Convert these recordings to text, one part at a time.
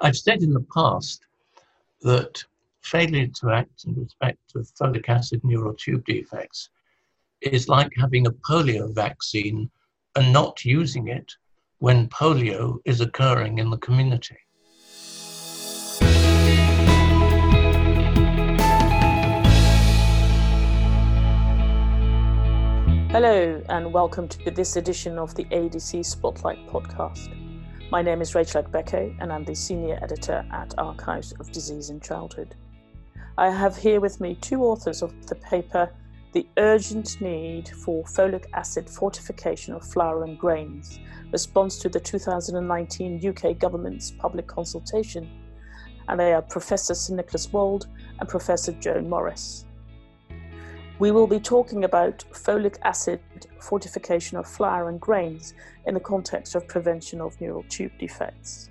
I've said in the past that failure to act in respect to folic acid neural tube defects is like having a polio vaccine and not using it when polio is occurring in the community. Hello, and welcome to this edition of the ADC Spotlight podcast. My name is Rachel Agbeko, and I'm the senior editor at Archives of Disease in Childhood. I have here with me two authors of the paper The Urgent Need for Folic Acid Fortification of Flour and Grains Response to the 2019 UK Government's Public Consultation. And they are Professor Sir Nicholas Wald and Professor Joan Morris. We will be talking about folic acid fortification of flour and grains in the context of prevention of neural tube defects.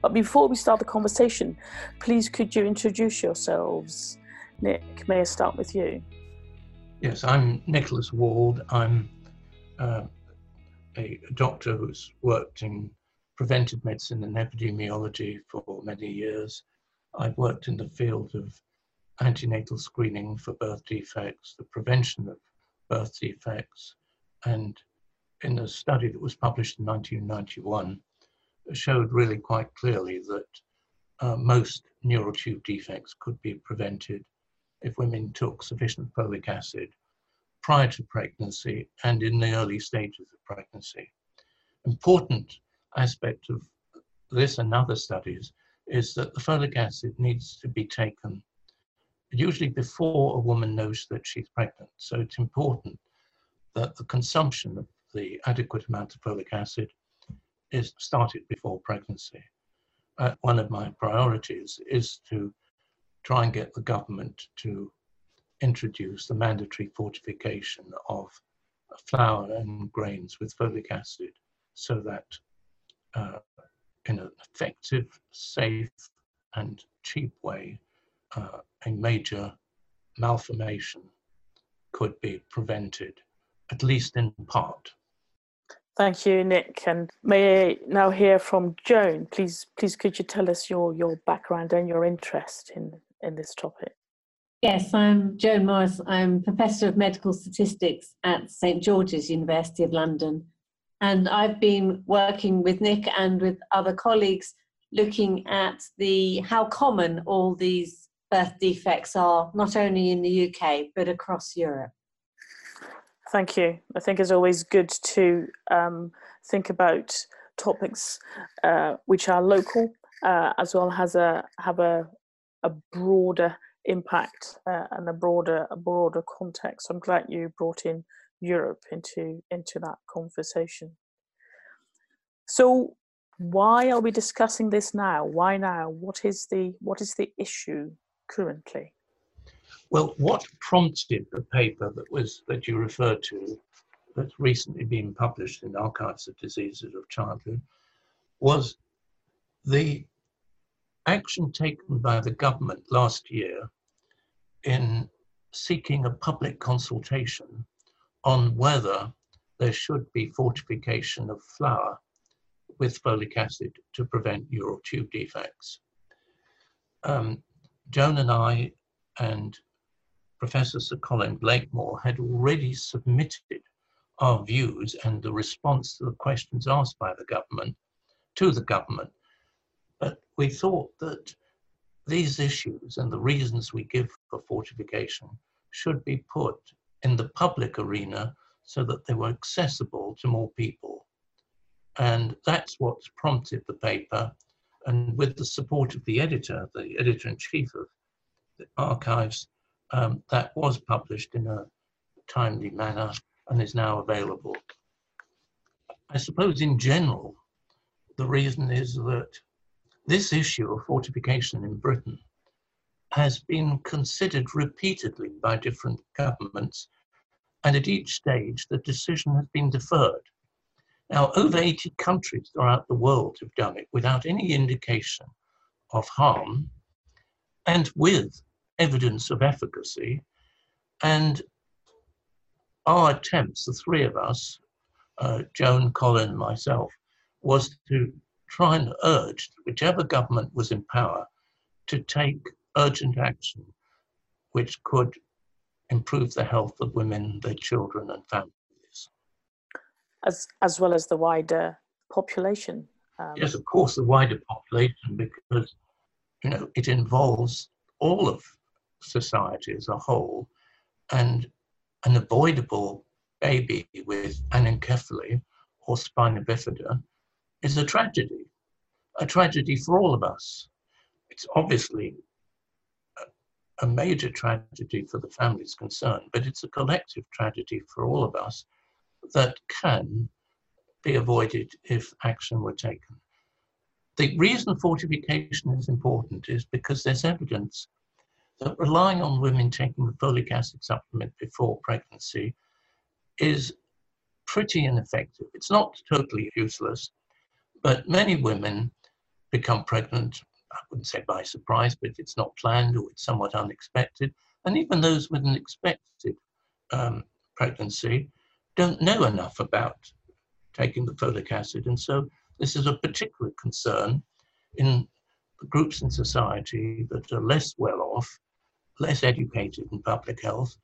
But before we start the conversation, please could you introduce yourselves? Nick, may I start with you? Yes, I'm Nicholas Wald. I'm uh, a doctor who's worked in preventive medicine and epidemiology for many years. I've worked in the field of antenatal screening for birth defects, the prevention of birth defects, and in a study that was published in 1991, showed really quite clearly that uh, most neural tube defects could be prevented if women took sufficient folic acid prior to pregnancy and in the early stages of pregnancy. Important aspect of this and other studies is that the folic acid needs to be taken usually before a woman knows that she's pregnant. So it's important that the consumption of the adequate amount of folic acid is started before pregnancy. Uh, one of my priorities is to try and get the government to introduce the mandatory fortification of flour and grains with folic acid so that uh, in an effective, safe, and cheap way, uh, a major malformation could be prevented, at least in part. Thank you, Nick. And may I now hear from Joan? Please, please, could you tell us your your background and your interest in in this topic? Yes, I'm Joan Morris. I'm Professor of Medical Statistics at St George's University of London. And I've been working with Nick and with other colleagues looking at the how common all these birth defects are, not only in the UK, but across Europe. Thank you. I think it's always good to um, think about topics uh, which are local uh, as well as a, have a, a broader impact uh, and a broader a broader context. I'm glad you brought in Europe into into that conversation. So why are we discussing this now? Why now? What is the what is the issue currently? Well, what prompted the paper that was that you referred to, that's recently been published in Archives of Diseases of Childhood, was the action taken by the government last year in seeking a public consultation on whether there should be fortification of flour with folic acid to prevent neural tube defects. Um, Joan and I and Professor Sir Colin Blakemore had already submitted our views and the response to the questions asked by the government to the government. But we thought that these issues and the reasons we give for fortification should be put in the public arena so that they were accessible to more people. And that's what's prompted the paper and with the support of the editor, the editor in chief of the archives, um, that was published in a timely manner and is now available. I suppose in general, the reason is that this issue of fortification in Britain has been considered repeatedly by different governments, and at each stage the decision has been deferred. Now, over 80 countries throughout the world have done it without any indication of harm and with evidence of efficacy. And our attempts, the three of us, uh, Joan, Colin, myself, was to try and urge whichever government was in power to take urgent action which could improve the health of women, their children, and families. As, as well as the wider population. Um, yes, of course, the wider population, because you know it involves all of society as a whole, and an avoidable baby with anencephaly or spina bifida is a tragedy, a tragedy for all of us. It's obviously a, major tragedy for the families concerned, but it's a collective tragedy for all of us that can be avoided if action were taken. The reason fortification is important is because there's evidence that relying on women taking the folic acid supplement before pregnancy is pretty ineffective. It's not totally useless, but many women become pregnant, I wouldn't say by surprise, but it's not planned or it's somewhat unexpected. And even those with an expected um, pregnancy don't know enough about taking the folic acid. And so this is a particular concern in groups in society that are less well off, less educated in public health,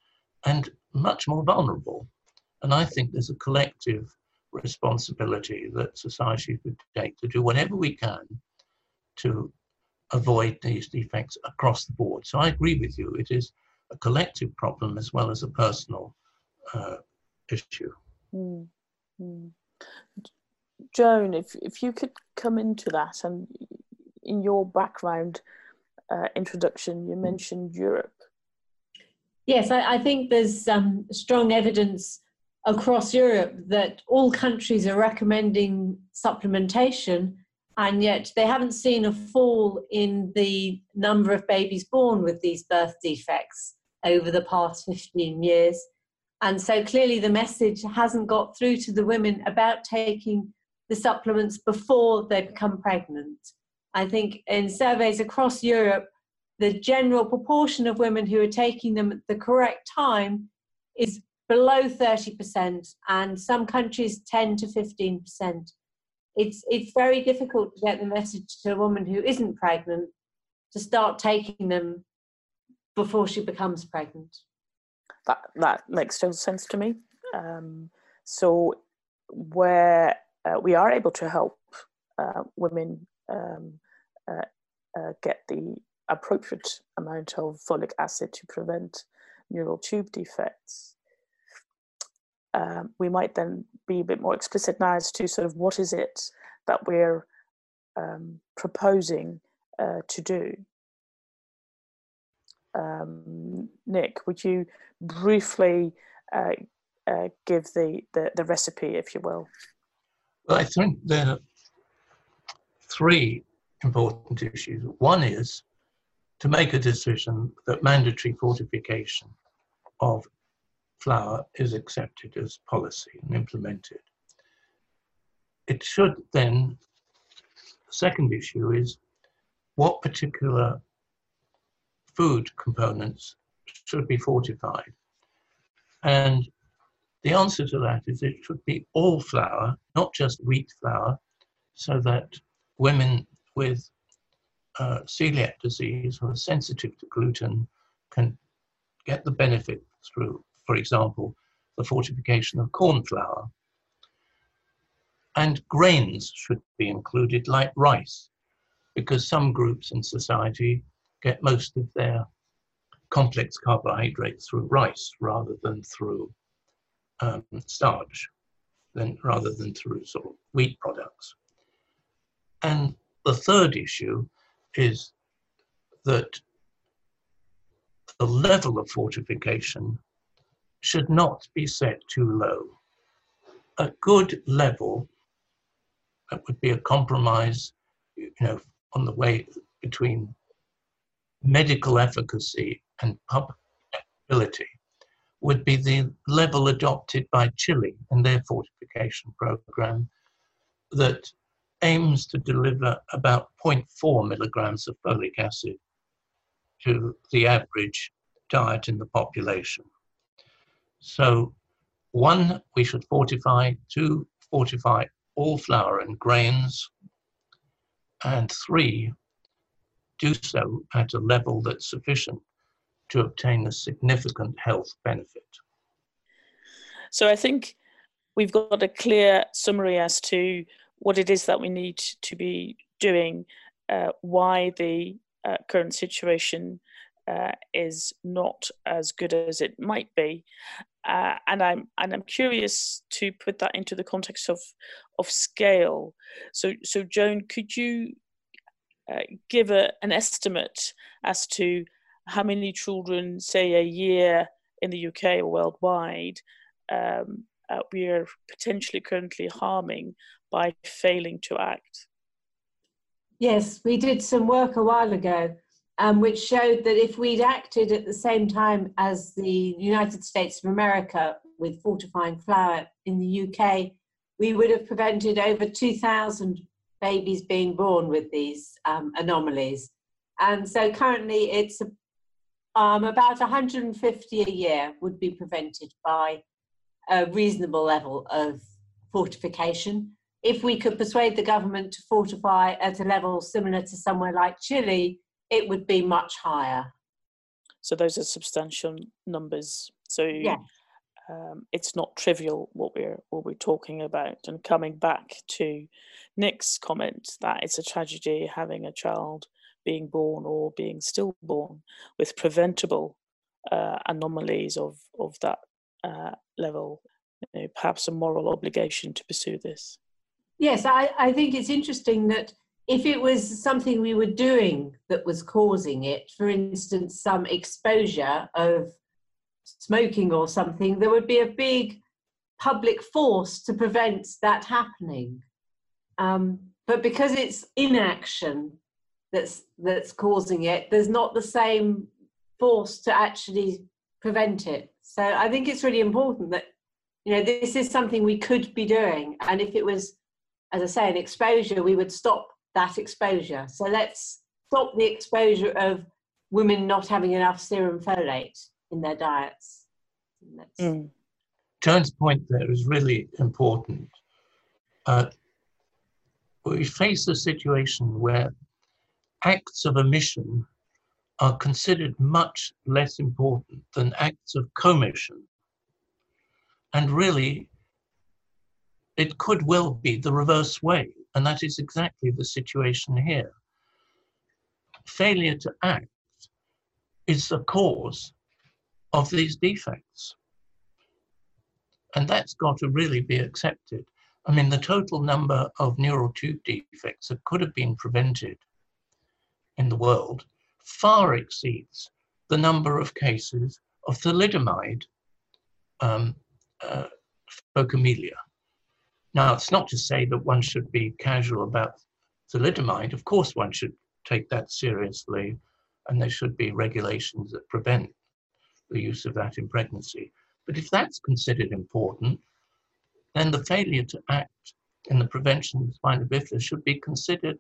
and much more vulnerable. And I think there's a collective responsibility that society should take to do whatever we can to avoid these defects across the board. So I agree with you. It is a collective problem as well as a personal uh, issue. Mm. Mm. Joan, if, if you could come into that and in your background uh, introduction, you mentioned Europe. Yes, I, I think there's um, strong evidence across Europe that all countries are recommending supplementation, and yet they haven't seen a fall in the number of babies born with these birth defects over the past 15 years. And so clearly the message hasn't got through to the women about taking the supplements before they become pregnant. I think in surveys across Europe, the general proportion of women who are taking them at the correct time is below 30%, and some countries 10 to 15%. It's, it's very difficult to get the message to a woman who isn't pregnant to start taking them before she becomes pregnant. That, that makes total sense to me. Um, so, where uh, we are able to help uh, women um, uh, uh get the appropriate amount of folic acid to prevent neural tube defects, um, we might then be a bit more explicit now as to sort of what is it that we're um, proposing uh, to do. Um, Nick, would you briefly uh, uh, give the, the, the recipe, if you will? Well, I think there are three important issues. One is to make a decision that mandatory fortification of flour is accepted as policy and implemented. It should then, the second issue is what particular food components should be fortified. And the answer to that is it should be all flour, not just wheat flour, so that women with uh, celiac disease who are sensitive to gluten can get the benefit through for example, the fortification of corn flour. And grains should be included, like rice, because some groups in society get most of their complex carbohydrates through rice rather than through um, starch, than, rather than through sort of wheat products. And the third issue is that the level of fortification should not be set too low. A good level that would be a compromise, you know, on the way between medical efficacy and public ability would be the level adopted by Chile in their fortification program that aims to deliver about 0.4 milligrams of folic acid to the average diet in the population. So, one, we should fortify. Two, fortify all flour and grains. and three, do so at a level that's sufficient to obtain a significant health benefit. So I think we've got a clear summary as to what it is that we need to be doing, uh, why the uh, current situation uh, is not as good as it might be, uh, and I'm and I'm curious to put that into the context of of scale. So so Joan, could you uh, give a, an estimate as to how many children, say a year in the UK or worldwide, um, uh, we are potentially currently harming by failing to act? Yes, we did some work a while ago um, which showed that if we'd acted at the same time as the United States of America with fortifying flour in the UK, we would have prevented over 2,000 babies being born with these um, anomalies. And so currently it's um, about 150 a year would be prevented by a reasonable level of fortification. If we could persuade the government to fortify at a level similar to somewhere like Chile, it would be much higher. So those are substantial numbers. So yeah. Um, it's not trivial what we're what we're talking about. And coming back to Nick's comment that it's a tragedy having a child being born or being stillborn with preventable uh, anomalies of of that uh, level. You know, perhaps a moral obligation to pursue this. Yes, I, I think it's interesting that if it was something we were doing that was causing it, for instance, some exposure of smoking or something, there would be a big public force to prevent that happening. Um, but because it's inaction that's that's causing it, there's not the same force to actually prevent it. So I think it's really important that you know this is something we could be doing, and if it was, as I say, an exposure, we would stop that exposure. So let's stop the exposure of women not having enough serum folate in their diets. Mm. Joan's point there is really important. Uh, we face a situation where acts of omission are considered much less important than acts of commission. And really, it could well be the reverse way. And that is exactly the situation here. Failure to act is the cause of these defects. And that's got to really be accepted. I mean, the total number of neural tube defects that could have been prevented in the world far exceeds the number of cases of thalidomide um, uh, phocomelia. Now, it's not to say that one should be casual about thalidomide. Of course, one should take that seriously, and there should be regulations that prevent the use of that in pregnancy. But if that's considered important, then the failure to act in the prevention of spina bifida should be considered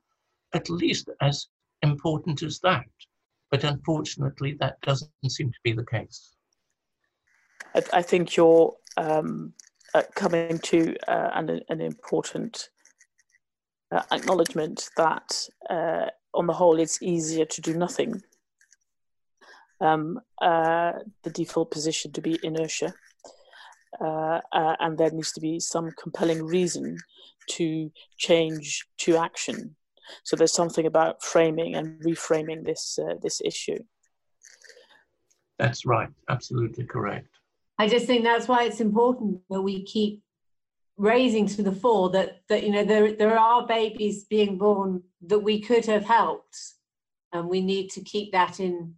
at least as important as that. But unfortunately, that doesn't seem to be the case. I, I think your um, uh, coming to uh, an, an important uh, acknowledgement that uh, on the whole it's easier to do nothing. Um, uh, the default position to be inertia. Uh, and there needs to be some compelling reason to change to action. So there's something about framing and reframing this this issue. That's right, absolutely correct. I just think that's why it's important that we keep raising to the fore that that you know there there are babies being born that we could have helped, and we need to keep that in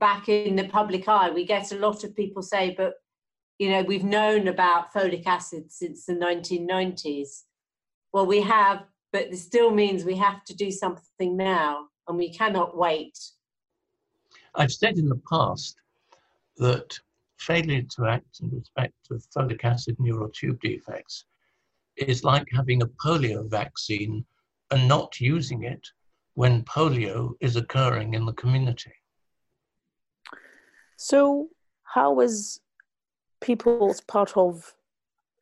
back in the public eye. We get a lot of people say, but you know we've known about folic acid since the 1990s. Well, we have, but it still means we have to do something now, and we cannot wait. I've said in the past that failure to act in respect of folic acid neural tube defects is like having a polio vaccine and not using it when polio is occurring in the community. So, how is people's part of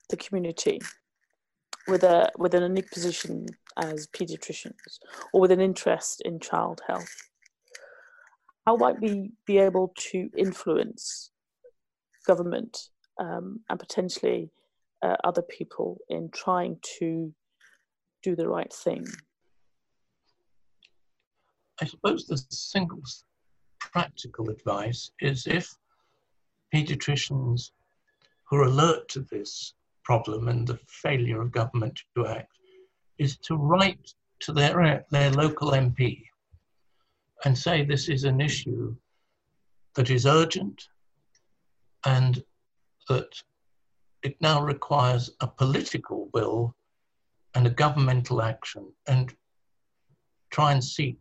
the community with a with a unique position as paediatricians or with an interest in child health, how might we be able to influence government um, and potentially uh, other people in trying to do the right thing? I suppose the single practical advice is if paediatricians who are alert to this problem and the failure of government to act is to write to their, their local MP and say this is an issue that is urgent and that it now requires a political will and a governmental action and try and seek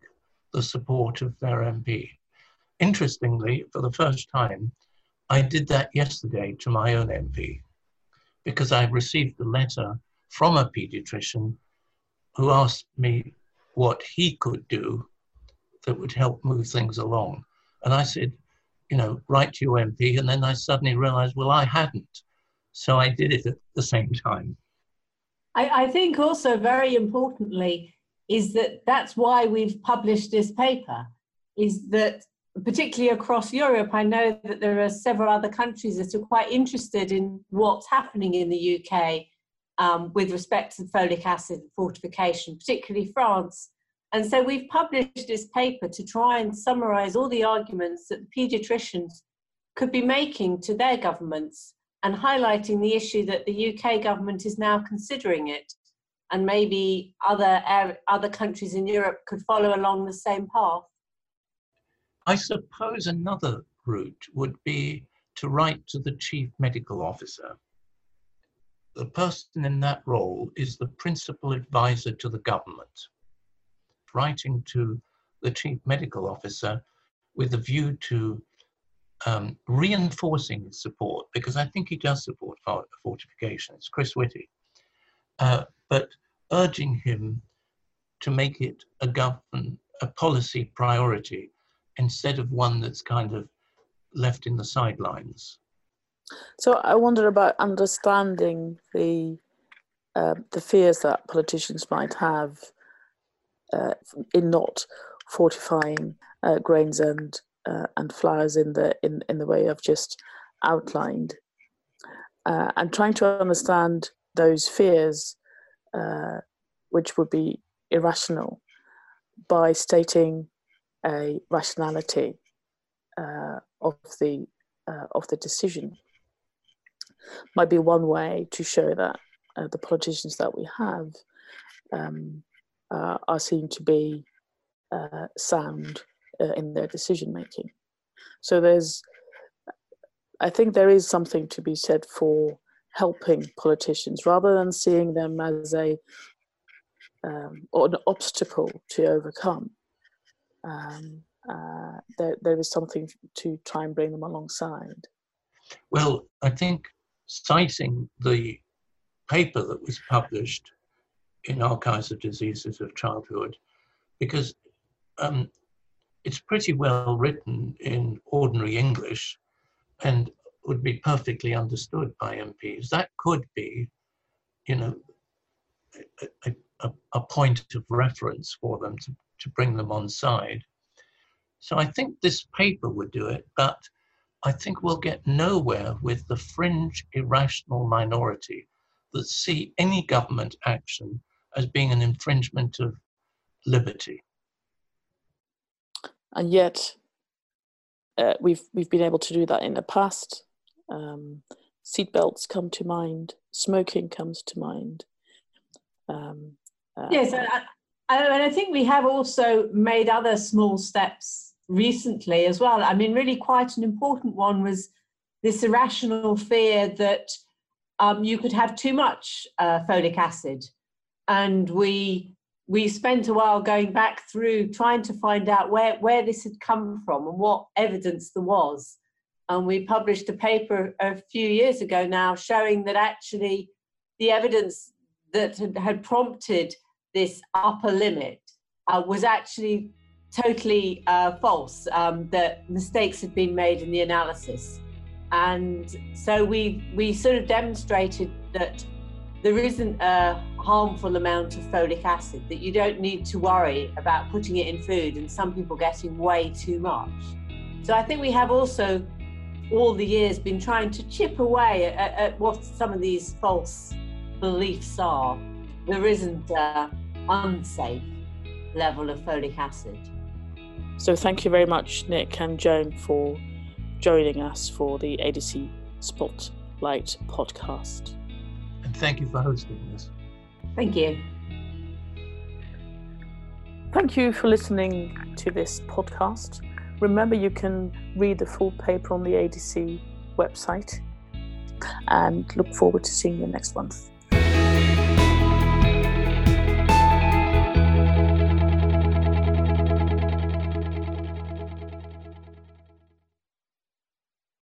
the support of their MP. Interestingly, for the first time, I did that yesterday to my own MP because I received a letter from a pediatrician who asked me what he could do that would help move things along. And I said, you know, write to your MP. And then I suddenly realized, well, I hadn't. So I did it at the same time. I, I think also very importantly is that that's why we've published this paper, is that particularly across Europe, I know that there are several other countries that are quite interested in what's happening in the UK um, with respect to folic acid fortification, particularly France. And so we've published this paper to try and summarize all the arguments that the paediatricians could be making to their governments and highlighting the issue that the UK government is now considering it. And maybe other, other countries in Europe could follow along the same path. I suppose another route would be to write to the chief medical officer. The person in that role is the principal advisor to the government, writing to the chief medical officer with a view to um, reinforcing his support, because I think he does support fortifications, Chris Whitty, uh, but urging him to make it a government, a policy priority instead of one that's kind of left in the sidelines. So I wonder about understanding the uh, the fears that politicians might have uh, in not fortifying uh, grains and uh, and flours in the in, in the way I've just outlined, uh, and trying to understand those fears, uh, which would be irrational, by stating a rationality uh, of the uh, of the decision might be one way to show that uh, the politicians that we have um, are seen to be uh, sound uh, in their decision making. So there's, I think there is something to be said for helping politicians rather than seeing them as a um, or an obstacle to overcome um, uh, there, there is something to try and bring them alongside. Well, I think citing the paper that was published in Archives of Diseases of Childhood, because um, it's pretty well written in ordinary English and would be perfectly understood by MPs. That could be, you know, a, a, a point of reference for them to to bring them on side. So I think this paper would do it, but I think we'll get nowhere with the fringe irrational minority that see any government action as being an infringement of liberty. And yet, uh, we've we've been able to do that in the past. Um, seatbelts come to mind. Smoking comes to mind. Um, uh, yes, I, and I think we have also made other small steps recently as well. I mean, really, quite an important one was this irrational fear that um, you could have too much uh, folic acid, and we we spent a while going back through trying to find out where where this had come from and what evidence there was. And we published a paper a few years ago now showing that actually the evidence that had prompted this upper limit uh, was actually totally uh, false, um, that mistakes had been made in the analysis. And so we, we sort of demonstrated that there isn't a harmful amount of folic acid, that you don't need to worry about putting it in food and some people getting way too much. So I think we have also all the years been trying to chip away at, at what some of these false beliefs are. There isn't an unsafe level of folic acid. So thank you very much, Nick and Joan, for joining us for the ADC Spotlight podcast. And thank you for hosting this. Thank you. Thank you for listening to this podcast. Remember, you can read the full paper on the ADC website and look forward to seeing you next month.